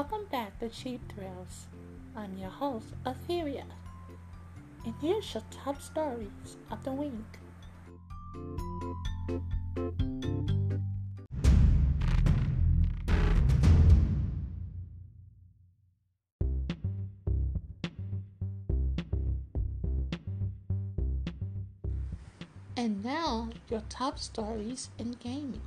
Welcome back to Cheap Thrills. I'm your host, Etheria. And here's your top stories of the week. And now, your top stories in gaming.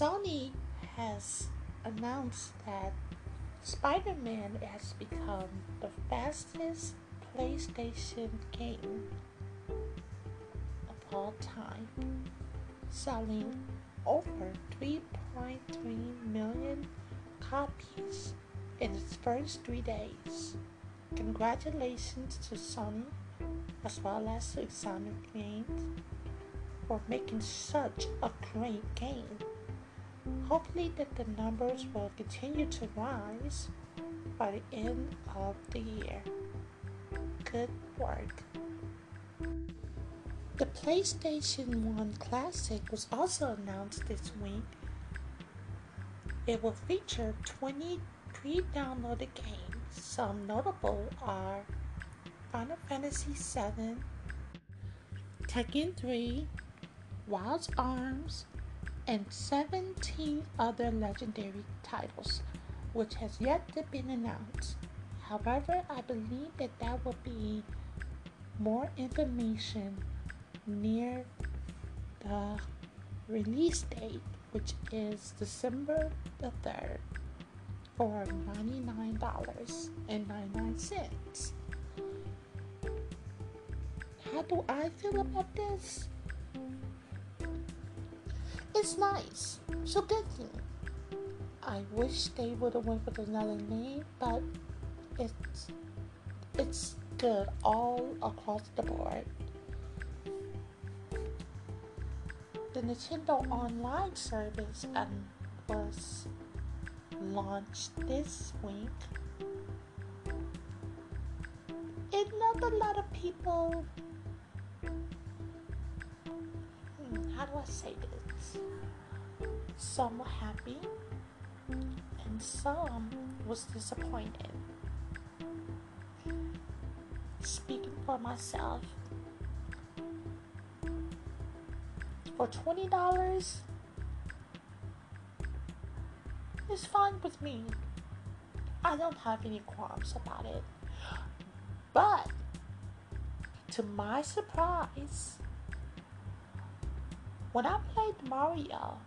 Sony has announced that Spider Man has become the fastest PlayStation game of all time, selling over 3.3 million copies in its first three days. Congratulations to Sony as well as to Insomniac Games for making such a great game. Hopefully that the numbers will continue to rise by the end of the year. Good work. The PlayStation 1 Classic was also announced this week. It will feature 20 pre-downloaded games. Some notable are Final Fantasy VII, Tekken 3, Wild Arms, and 17 other legendary titles, which has yet to be announced. However, I believe that that will be more information near the release date, which is December the 3rd for $99.99. How do I feel about this? It's nice. So good thing. I wish they would have went with another name, but it's it's good all across the board. The Nintendo Online service um, was launched this week. It not a lot of people. How do I say this? Some were happy, and some was disappointed. Speaking for myself, for twenty dollars is fine with me. I don't have any qualms about it. But to my surprise, when I played Mario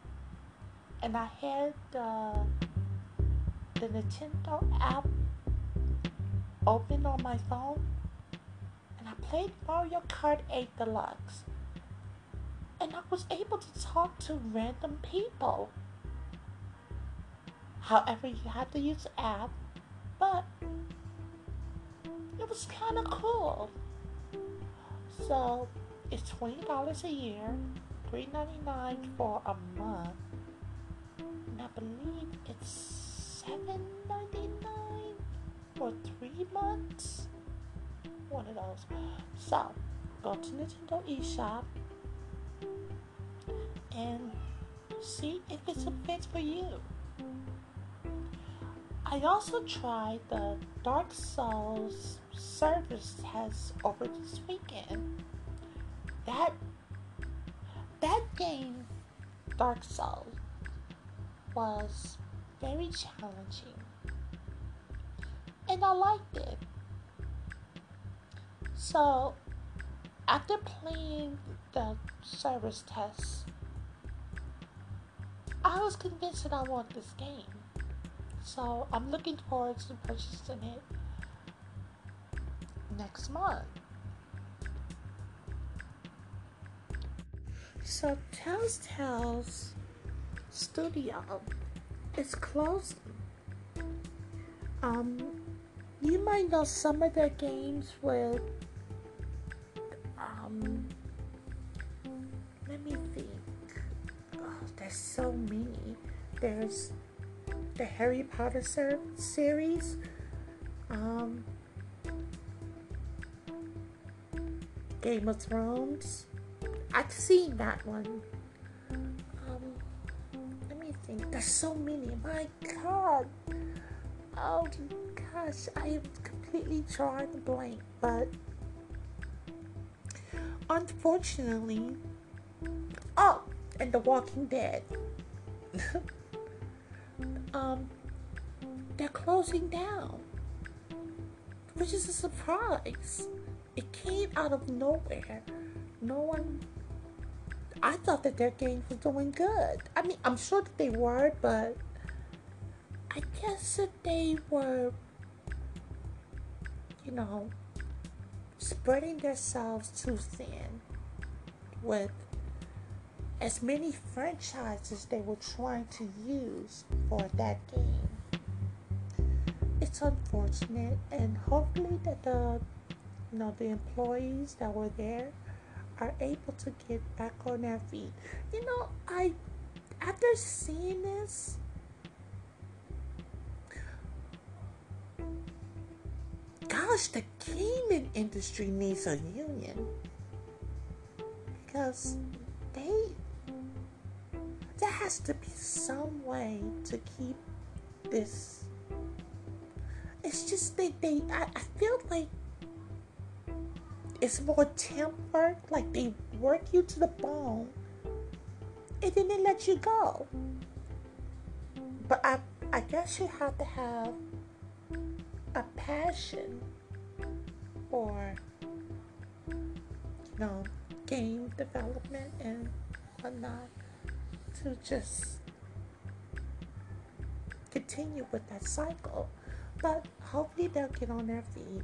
and I had the the Nintendo app open on my phone and I played Mario Kart 8 Deluxe and I was able to talk to random people However, you have to use the app, but it was kind of cool. So it's twenty dollars a year, three ninety nine for a month, and I believe it's seven ninety nine for three months. One of those. So go to Nintendo eShop and see if it's a fit for you. I also tried the Dark Souls service test over this weekend. That game, Dark Souls, was very challenging, and I liked it. So, after playing the service test, I was convinced that I want this game. So I'm looking forward to purchasing it next month. So Telltale's studio is closed. Um, you might know some of their games with um, let me think. Oh, there's so many. There's the Harry Potter ser- series. Um, Game of Thrones. I've seen that one. Um, let me think. there's so many. My God. Oh gosh, I am completely drawing a blank, but unfortunately, oh, and The Walking Dead. um, they're closing down, which is a surprise. It came out of nowhere. No one. I thought that their games were doing good. I mean, I'm sure that they were, but I guess that they were, you know, spreading themselves too thin with as many franchises they were trying to use for that game. It's unfortunate, and hopefully that the you know the employees that were there are able to get back on their feet. You know, I after seeing this, gosh, the gaming industry needs a union because they there has to be some way to keep this. It's just they they I, I feel like it's more tempered, like they work you to the bone and then they let you go. But I I guess you have to have a passion for you know game development and whatnot to just continue with that cycle. But hopefully they'll get on their feet.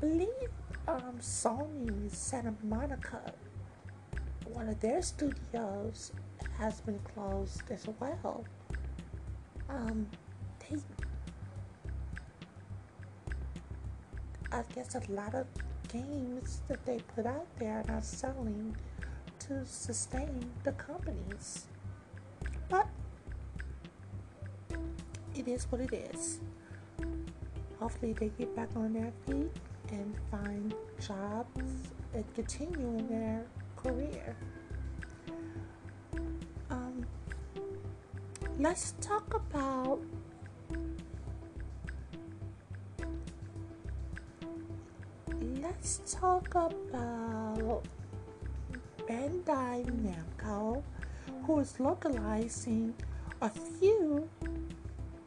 Believe um, Sony Santa Monica, one of their studios, has been closed as well. Um, they, I guess, a lot of games that they put out there are not selling to sustain the companies. But it is what it is. Hopefully, they get back on their feet and find jobs and continue in their career. Um, let's talk about let's talk about Bandai Namco, who is localizing a few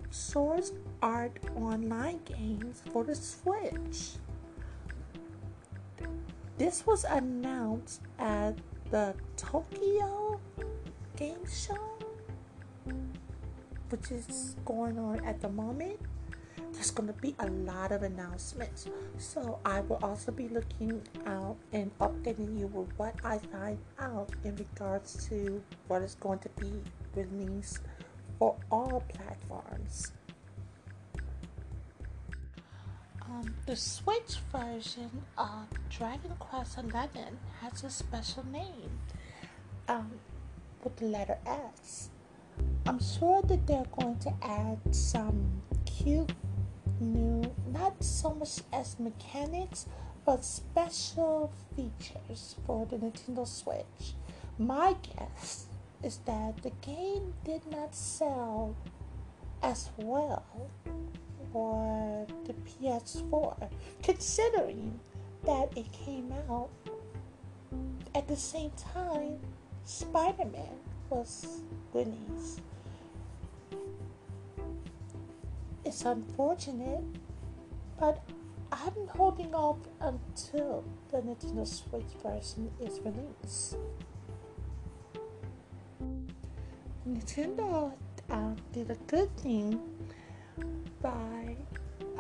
Sword Art Online games for the Switch. This was announced at the Tokyo Game Show, which is going on at the moment there's going to be a lot of announcements. So I will also be looking out and updating you with what I find out in regards to what is going to be released for all platforms. Um, the Switch version of Dragon Quest XI has a special name um, with the letter S. I'm sure that they're going to add some cute new, not so much as mechanics, but special features for the Nintendo Switch. My guess is that the game did not sell as well for the PS4, considering that it came out at the same time Spider Man was released. It's unfortunate, but I'm holding off until the Nintendo Switch version is released. Nintendo uh, did a good thing by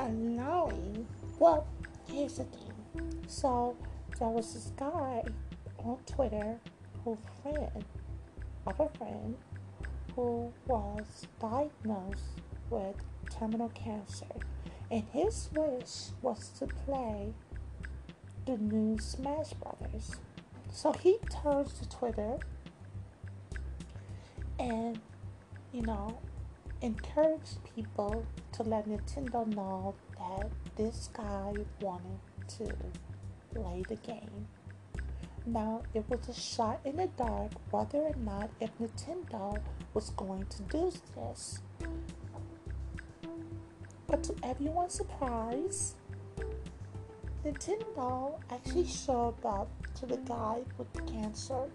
allowing. Well, here's the thing. So there was this guy on Twitter who friend of a friend who was diagnosed with terminal cancer, and his wish was to play the new Smash Brothers. So he turns to Twitter and, you know, encouraged people to let Nintendo know that this guy wanted to play the game. Now, it was a shot in the dark whether or not if Nintendo was going to do this. But to everyone's surprise, Nintendo actually showed up to the guy with the cancer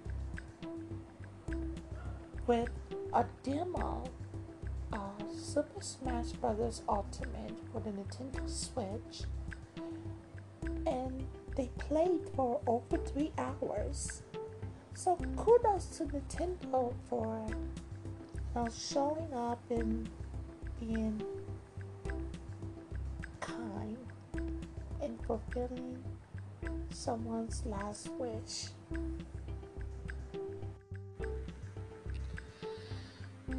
with a demo of Super Smash Bros. Ultimate for the Nintendo Switch, and they played for over three hours. So kudos to Nintendo for know, showing up and being kind and fulfilling someone's last wish.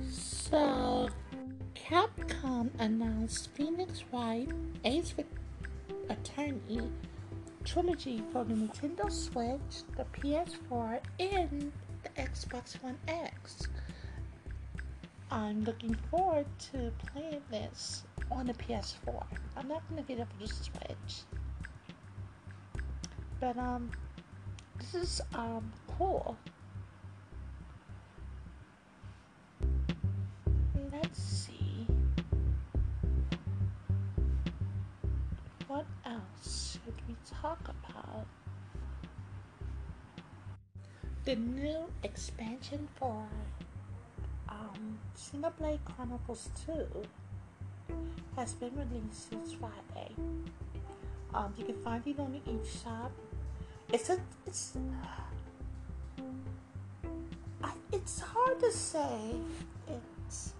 So, Capcom announced Phoenix Wright, Ace Attorney trilogy for the Nintendo Switch, the PS4, and the Xbox One X. I'm looking forward to playing this on the PS4. I'm not gonna get it for the Switch. But um this is um cool. Should we talk about? The new expansion for um, Xenoblade Chronicles 2 has been released since Friday. Um, you can find it on the eShop. It's a it's I, it's hard to say. It's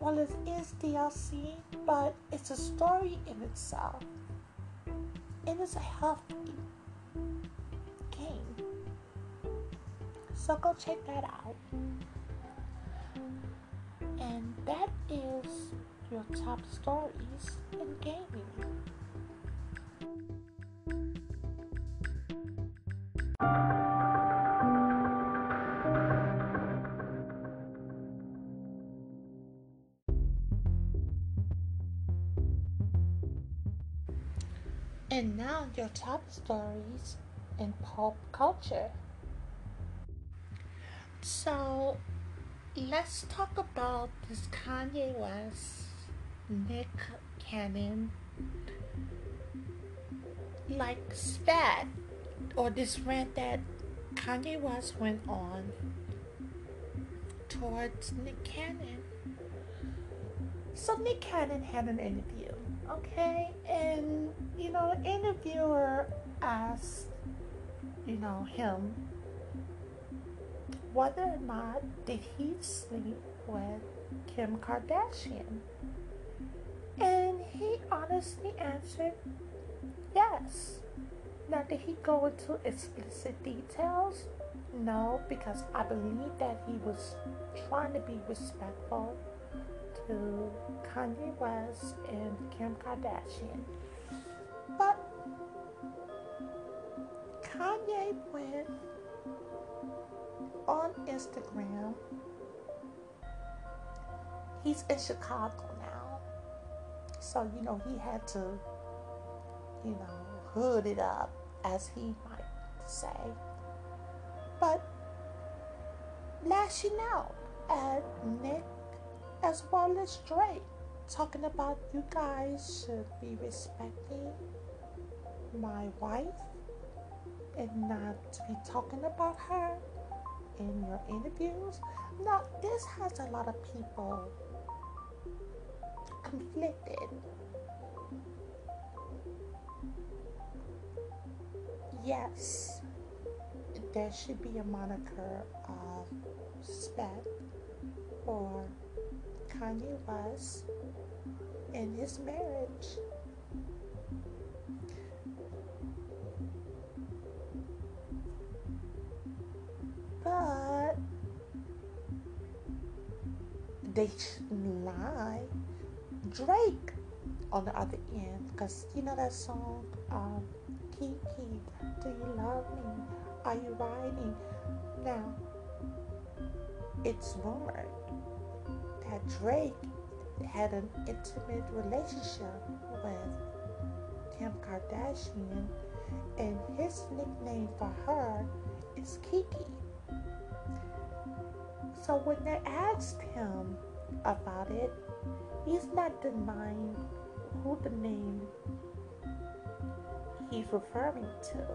well, it is DLC, but it's a story in itself. It is a healthy game, so go check that out. And that is your top stories in gaming. And now your top stories in pop culture. So let's talk about this Kanye West, Nick Cannon, like spat or this rant that Kanye West went on towards Nick Cannon. So Nick Cannon had an interview, okay, and you know the interviewer asked, you know, him whether or not did he sleep with Kim Kardashian. And he honestly answered yes. Now, did he go into explicit details? No, because I believe that he was trying to be respectful to Kanye West and Kim Kardashian. But Kanye went on Instagram. He's in Chicago now. So, you know, he had to, you know, hood it up, as he might say. But lashing out at Nick as well as Drake, talking about you guys should be respecting my wife and not to be talking about her in your interviews. Now, this has a lot of people conflicted. Yes, there should be a moniker of respect for Kanye West in his marriage. But they lie. Drake on the other end, because you know that song, um, Kiki, do you love me? Are you riding? Now, it's rumored that Drake had an intimate relationship with Kim Kardashian and his nickname for her is Kiki. So when they asked him about it, he's not denying who the name he's referring to.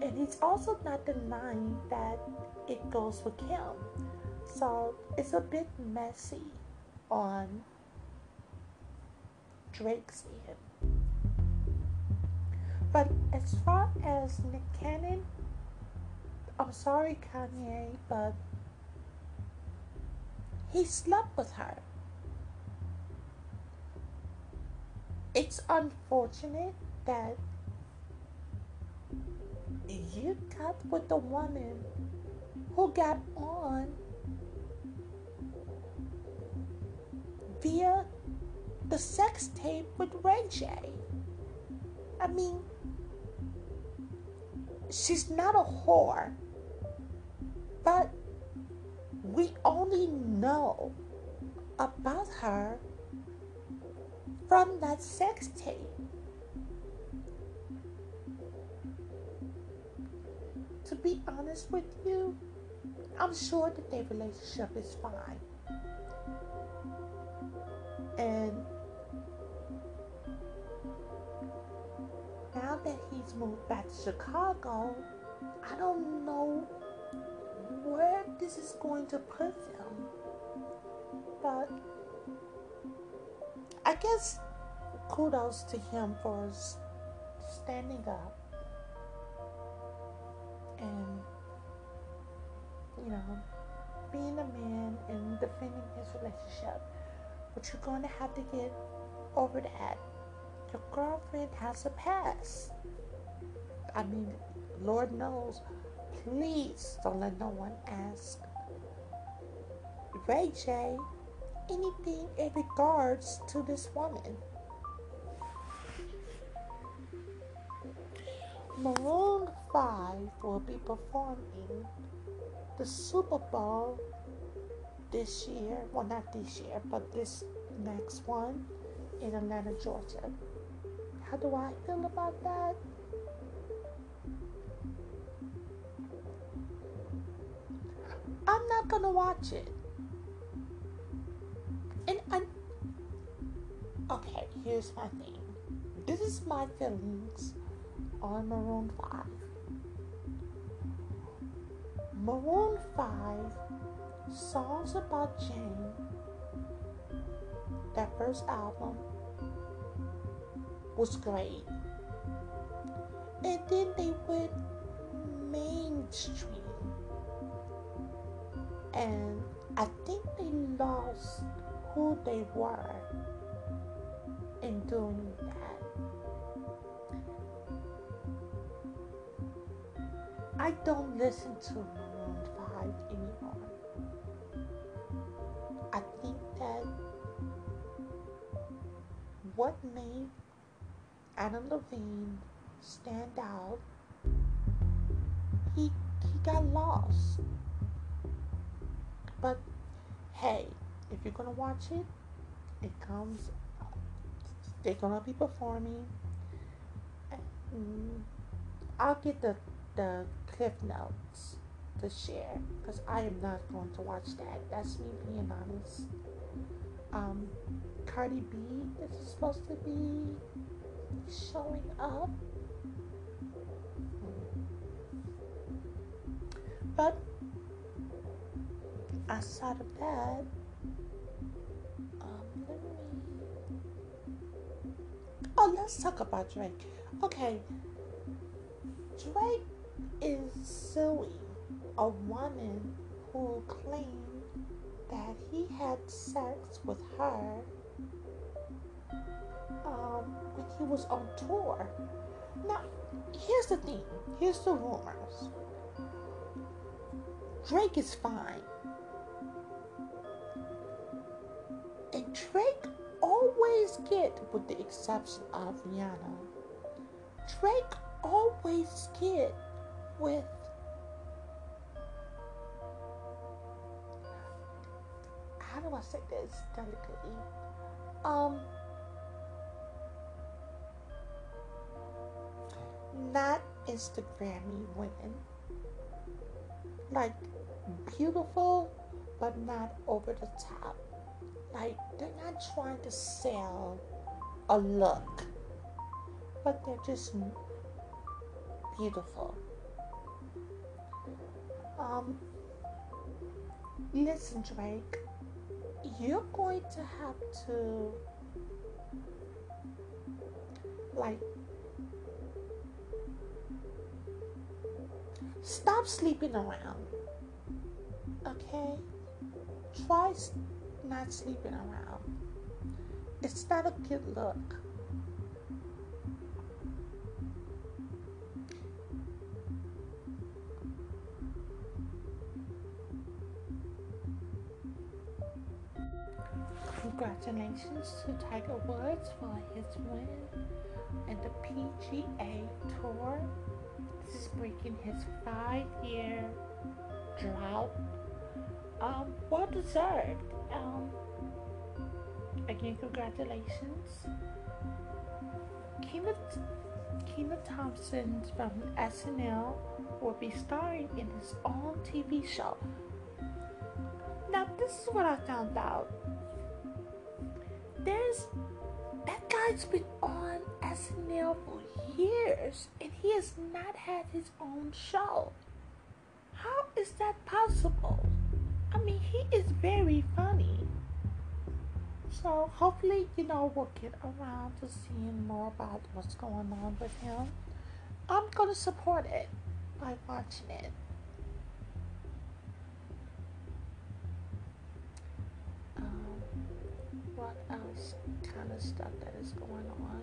And he's also not denying that it goes with Kim. So it's a bit messy on Drake's end. But as far as Nick Cannon, I'm sorry, Kanye, but he slept with her. It's unfortunate that you got with the woman who got on via the sex tape with Ray J. I mean, she's not a whore, but we only know about her from that sex tape. To be honest with you, I'm sure that their relationship is fine. And now that he's moved back to Chicago, I don't know where this is going to put him. But I guess kudos to him for standing up and, you know, being a man and defending his relationship. But you're going to have to get over that. Your girlfriend has a past. I mean, Lord knows Please don't let no one ask Ray J anything in regards to this woman. Maroon 5 will be performing the Super Bowl this year. Well, not this year, but this next one in Atlanta, Georgia. How do I feel about that? I'm not gonna watch it. And I Okay, here's my thing. This is my feelings on Maroon 5. Maroon 5 songs about Jane, that first album was great. And then they went mainstream and I think they lost who they were in doing that. I don't listen to what made Adam Levine stand out, he, he got lost. But hey, if you're gonna watch it, it comes. They're gonna be performing. Mm, I'll get the the cliff notes to share because I am not going to watch that. That's me being honest. Cardi B is supposed to be showing up, but outside of that, um, let me. Oh, let's talk about Drake. Okay, Drake is suing a woman who claimed that he had sex with her he was on tour. Now, here's the thing. Here's the rumors. Drake is fine. And Drake always get, with the exception of Rihanna, Drake always get with how do I say this delicately? Um not Instagrammy women. Like beautiful, but not over the top. Like they're not trying to sell a look, but they're just beautiful. Um, listen, Drake, you're going to have to like stop sleeping around. Okay? Try not sleeping around. It's not a good look. Congratulations to Tiger Woods for his win in the PGA Tour. Is breaking his five-year drought. Um, well deserved. Um, again, congratulations. Kenan, Kenan Thompson from SNL will be starring in his own TV show. Now, this is what I found out. There's that guy's been on SNL for years and he has not had his own show. How is that possible? I mean, he is very funny. So hopefully, you know, we'll get around to seeing more about what's going on with him. I'm going to support it by watching it. Um, what kind of stuff that is going on?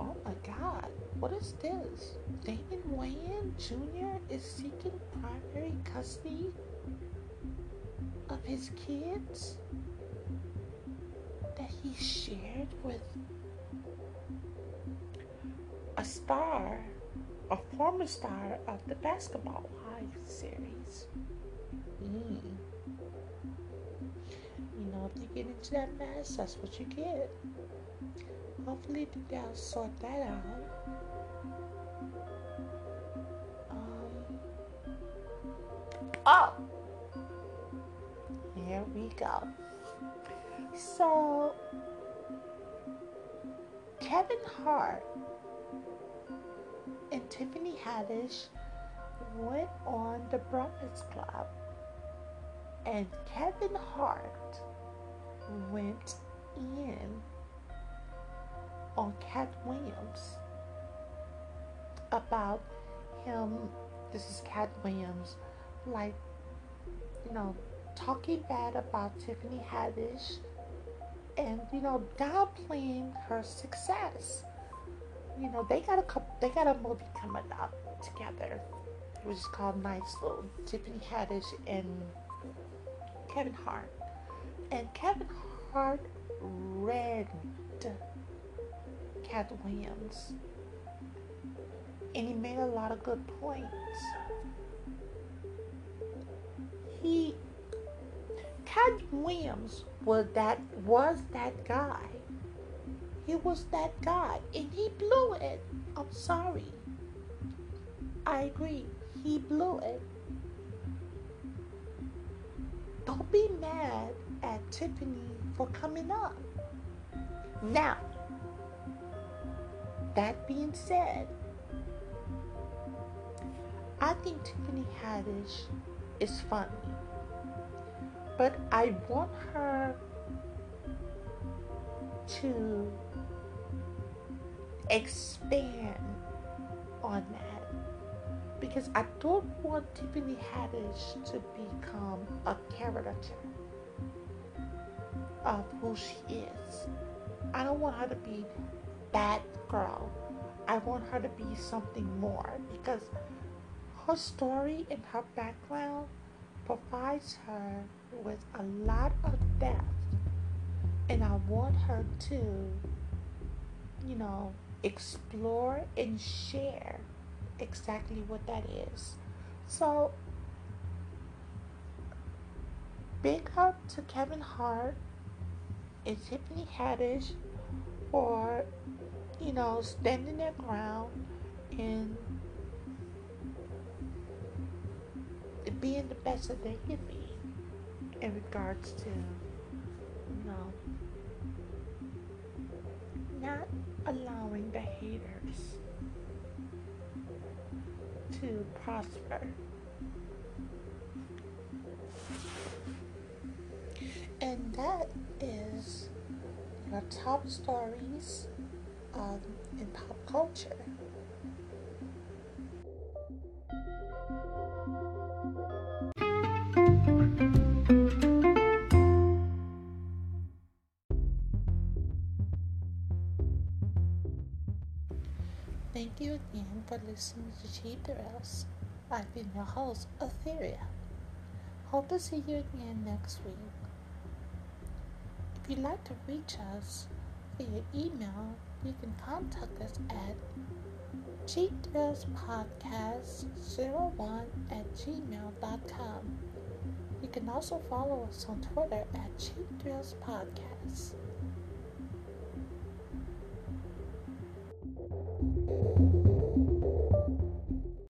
Oh my God, what is this? Damon Wayans Jr. is seeking primary custody of his kids that he shared with a star, a former star of the Basketball Wives series. Mm. Know, you get into that mess, that's what you get. Hopefully, they'll sort that out. Um, oh, here we go. So, Kevin Hart and Tiffany Haddish went on the Breakfast Club, and Kevin Hart went in on Katt Williams about him. This is Katt Williams, like, you know, talking bad about Tiffany Haddish and, you know, downplaying her success. You know, they got a couple, they got a movie coming up together, which is called Night School Tiffany Haddish and Kevin Hart. And Kevin Hart read Katt Williams. And he made a lot of good points. He Katt Williams was that was that guy. He was that guy and he blew it. I'm sorry. I agree. He blew it. Don't be mad at Tiffany for coming up. Now, that being said, I think Tiffany Haddish is funny, but I want her to expand on that because I don't want Tiffany Haddish to become a caricature Oh, of who she is. I don't want her to be that girl. I want her to be something more because her story and her background provides her with a lot of depth. And I want her to, you know, explore and share exactly what that is. So, big up to Kevin Hart and Tiffany Haddish for you you know, standing their ground and being the best that they can be in regards to, you know, not allowing the haters to prosper. And that is your top stories um, in pop culture. Thank you again for listening to Cheap Thrills. I've been your host, Etheria. Hope to see you again next week. If you'd like to reach us via email, you can contact us at cheapthrillspodcast01 at gmail.com. You can also follow us on Twitter at Cheap Thrills Podcast.